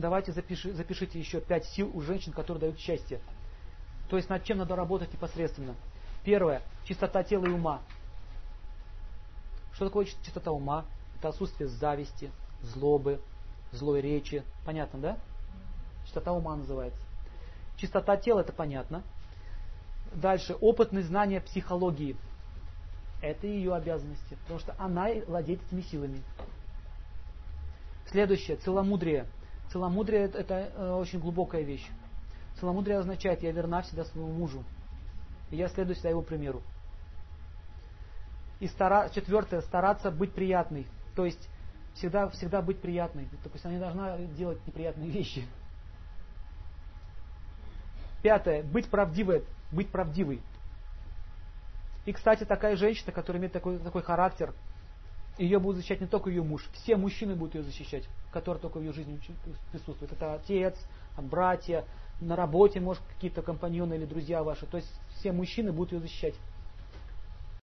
давайте запиши, запишите еще пять сил у женщин, которые дают счастье. То есть над чем надо работать непосредственно. Первое. Чистота тела и ума. Что такое чистота ума? Это отсутствие зависти, злобы, злой речи. Понятно, да? Чистота ума называется. Чистота тела, это понятно. Дальше. Опытные знания психологии. Это ее обязанности, потому что она владеет этими силами. Следующее. Целомудрие. Целомудрие это э, очень глубокая вещь. Целомудрие означает, я верна всегда своему мужу. И я следую всегда его примеру. И стара... четвертое, стараться быть приятной. То есть всегда, всегда быть приятной. То есть она не должна делать неприятные вещи. Пятое, быть правдивой, быть правдивой. И, кстати, такая женщина, которая имеет такой, такой характер, ее будет защищать не только ее муж, все мужчины будут ее защищать, которые только в ее жизни присутствуют. Это отец, братья, на работе, может, какие-то компаньоны или друзья ваши. То есть все мужчины будут ее защищать.